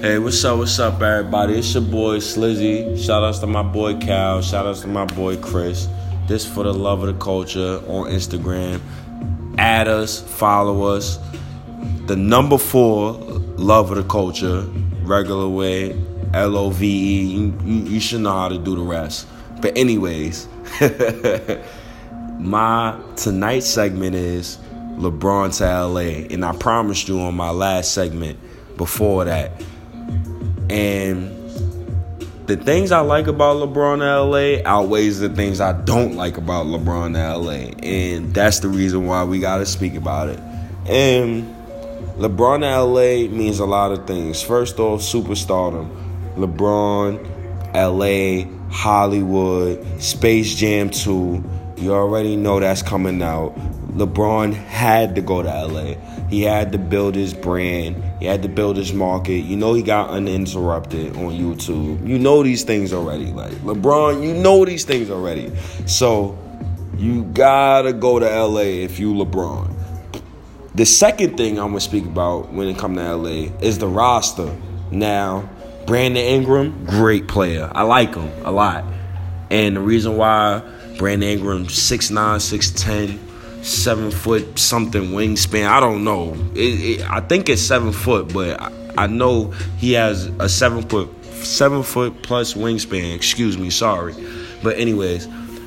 Hey, what's up? What's up, everybody? It's your boy Slizzy. Shout outs to my boy Cal. Shout outs to my boy Chris. This for the love of the culture on Instagram. Add us, follow us. The number four, love of the culture, regular way, L O V E. You, you, should know how to do the rest. But anyways, my tonight's segment is LeBron to LA, and I promised you on my last segment before that. And the things I like about LeBron LA outweighs the things I don't like about LeBron LA, and that's the reason why we got to speak about it. And LeBron LA means a lot of things. First off, superstardom. LeBron, LA, Hollywood, Space Jam 2. You already know that's coming out. LeBron had to go to LA. He had to build his brand. He had to build his market. You know he got uninterrupted on YouTube. You know these things already. Like LeBron, you know these things already. So you gotta go to LA if you LeBron. The second thing I'm gonna speak about when it comes to LA is the roster. Now, Brandon Ingram, great player. I like him a lot. And the reason why Brandon Ingram 6'9, 6'10, seven foot something wingspan. I don't know. It, it, I think it's seven foot, but I, I, know he has a seven foot seven foot plus wingspan. Excuse me, sorry. But anyways,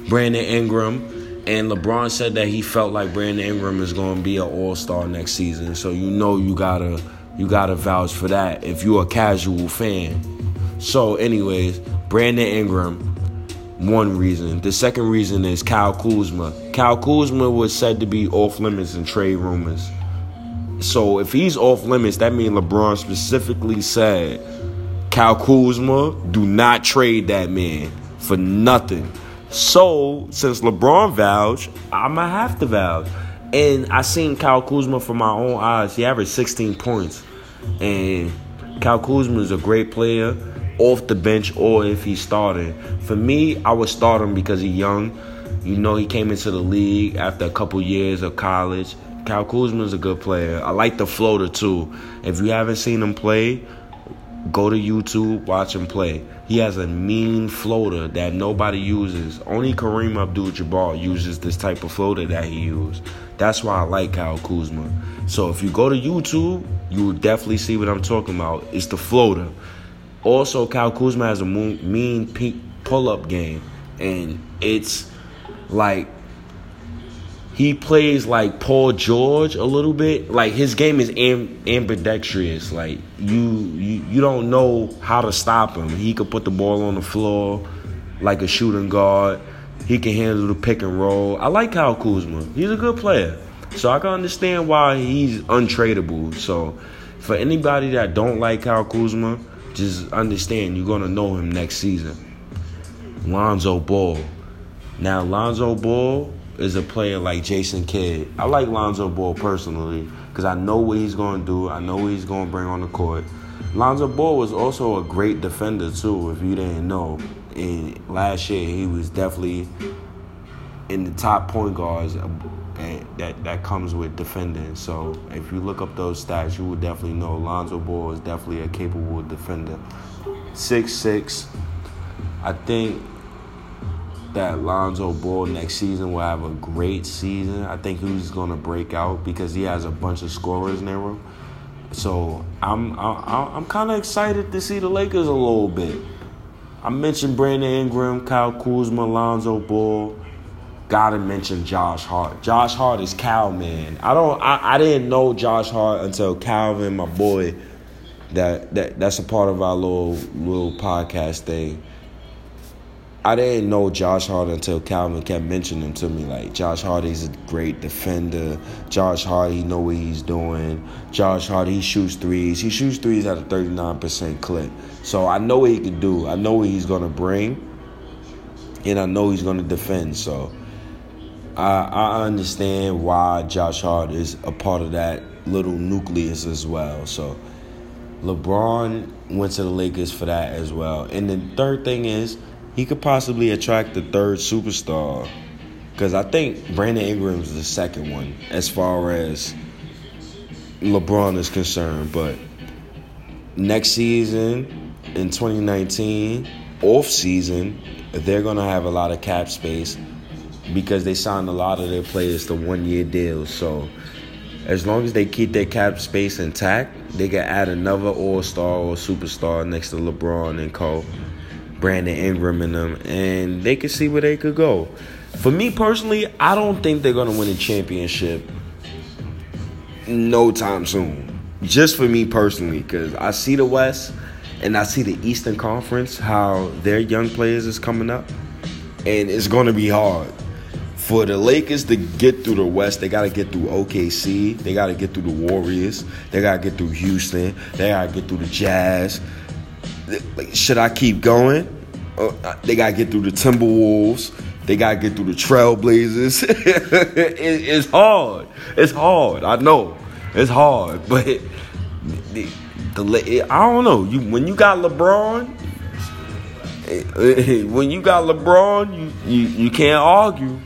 Brandon Ingram and LeBron said that he felt like Brandon Ingram is going to be an All Star next season. So you know you gotta you gotta vouch for that if you're a casual fan. So, anyways, Brandon Ingram one reason. The second reason is Kyle Kuzma. Kyle Kuzma was said to be off limits in trade rumors. So if he's off limits, that means LeBron specifically said, Kyle Kuzma, do not trade that man for nothing. So since LeBron vouched, I'ma have to vouch. And I seen Kyle Kuzma from my own eyes. He averaged 16 points. And Kyle Kuzma is a great player off the bench or if he's starting. For me, I would start him because he's young. You know, he came into the league after a couple years of college. Cal Kuzma is a good player. I like the floater too. If you haven't seen him play, go to YouTube, watch him play. He has a mean floater that nobody uses. Only Kareem Abdul-Jabbar uses this type of floater that he used. That's why I like Kyle Kuzma. So if you go to YouTube, you will definitely see what I'm talking about. It's the floater. Also, Kyle Kuzma has a mean pull up game, and it's like he plays like Paul George a little bit. Like his game is ambidextrous. Like you, you, you don't know how to stop him. He could put the ball on the floor like a shooting guard. He can handle the pick and roll. I like Kyle Kuzma. He's a good player. So I can understand why he's untradeable. So for anybody that don't like Kyle Kuzma, just understand you're gonna know him next season. Lonzo Ball. Now Lonzo Ball is a player like Jason Kidd. I like Lonzo Ball personally because I know what he's gonna do. I know what he's gonna bring on the court. Lonzo Ball was also a great defender too. If you didn't know, and last year he was definitely in the top point guards that that comes with defending. So if you look up those stats, you will definitely know Lonzo Ball is definitely a capable defender. Six six. I think that Lonzo Ball next season will have a great season. I think he's going to break out because he has a bunch of scorers near him. So I'm I'm, I'm kind of excited to see the Lakers a little bit. I mentioned Brandon Ingram, Kyle Kuzma, Lonzo Ball gotta mention Josh Hart. Josh Hart is Cal man. I don't I, I didn't know Josh Hart until Calvin, my boy, that, that that's a part of our little little podcast thing. I didn't know Josh Hart until Calvin kept mentioning to me like Josh Hart is a great defender. Josh Hart he know what he's doing. Josh Hart he shoots threes. He shoots threes at a 39% clip. So I know what he can do. I know what he's gonna bring. And I know he's gonna defend. So I, I understand why Josh Hart is a part of that little nucleus as well. So LeBron went to the Lakers for that as well. And the third thing is he could possibly attract the third superstar. Because I think Brandon Ingram is the second one as far as LeBron is concerned. But next season in 2019, off season, they're gonna have a lot of cap space because they signed a lot of their players to one year deals. So as long as they keep their cap space intact, they can add another all star or superstar next to LeBron and Co. Brandon Ingram and them, and they can see where they could go. For me personally, I don't think they're gonna win a championship no time soon. Just for me personally, because I see the West and I see the Eastern Conference, how their young players is coming up, and it's gonna be hard for the Lakers to get through the West, they got to get through OKC. They got to get through the Warriors. They got to get through Houston. They got to get through the Jazz. Should I keep going? Uh, they got to get through the Timberwolves. They got to get through the Trailblazers. it, it's hard. It's hard. I know. It's hard. But the, the, I don't know. You When you got LeBron, when you got LeBron, you, you, you can't argue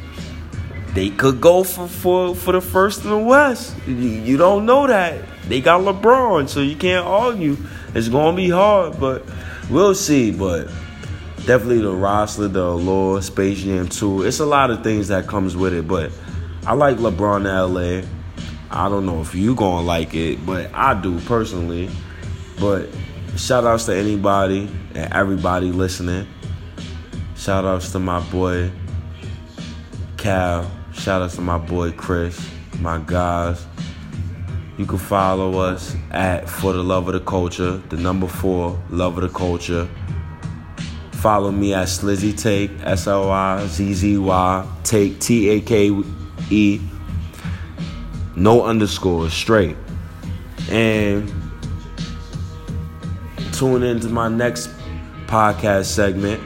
they could go for, for, for the first in the West. You, don't know that. They got LeBron, so you can't argue. It's gonna be hard, but we'll see. But definitely the roster, the allure, Space Jam 2. It's a lot of things that comes with it, but I like LeBron in LA. I don't know if you gonna like it, but I do personally. But shout outs to anybody and everybody listening. Shout outs to my boy Cal. Shout out to my boy Chris, my guys. You can follow us at For the Love of the Culture, the number four, Love of the Culture. Follow me at Slizzy Take, S L I Z Z Y, Take, T A K E. No underscore, straight. And tune into my next podcast segment.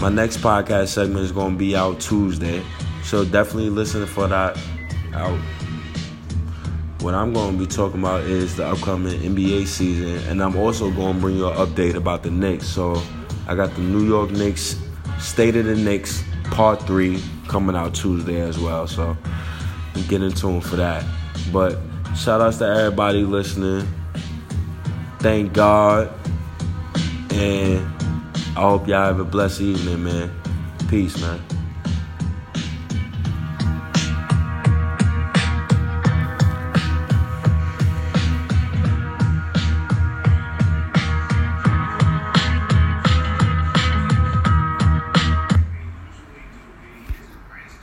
My next podcast segment is going to be out Tuesday. So definitely listen for that out. What I'm going to be talking about is the upcoming NBA season, and I'm also going to bring you an update about the Knicks. So I got the New York Knicks, State of the Knicks, Part 3 coming out Tuesday as well. So get in tune for that. But shout outs to everybody listening. Thank God. And I hope y'all have a blessed evening, man. Peace, man.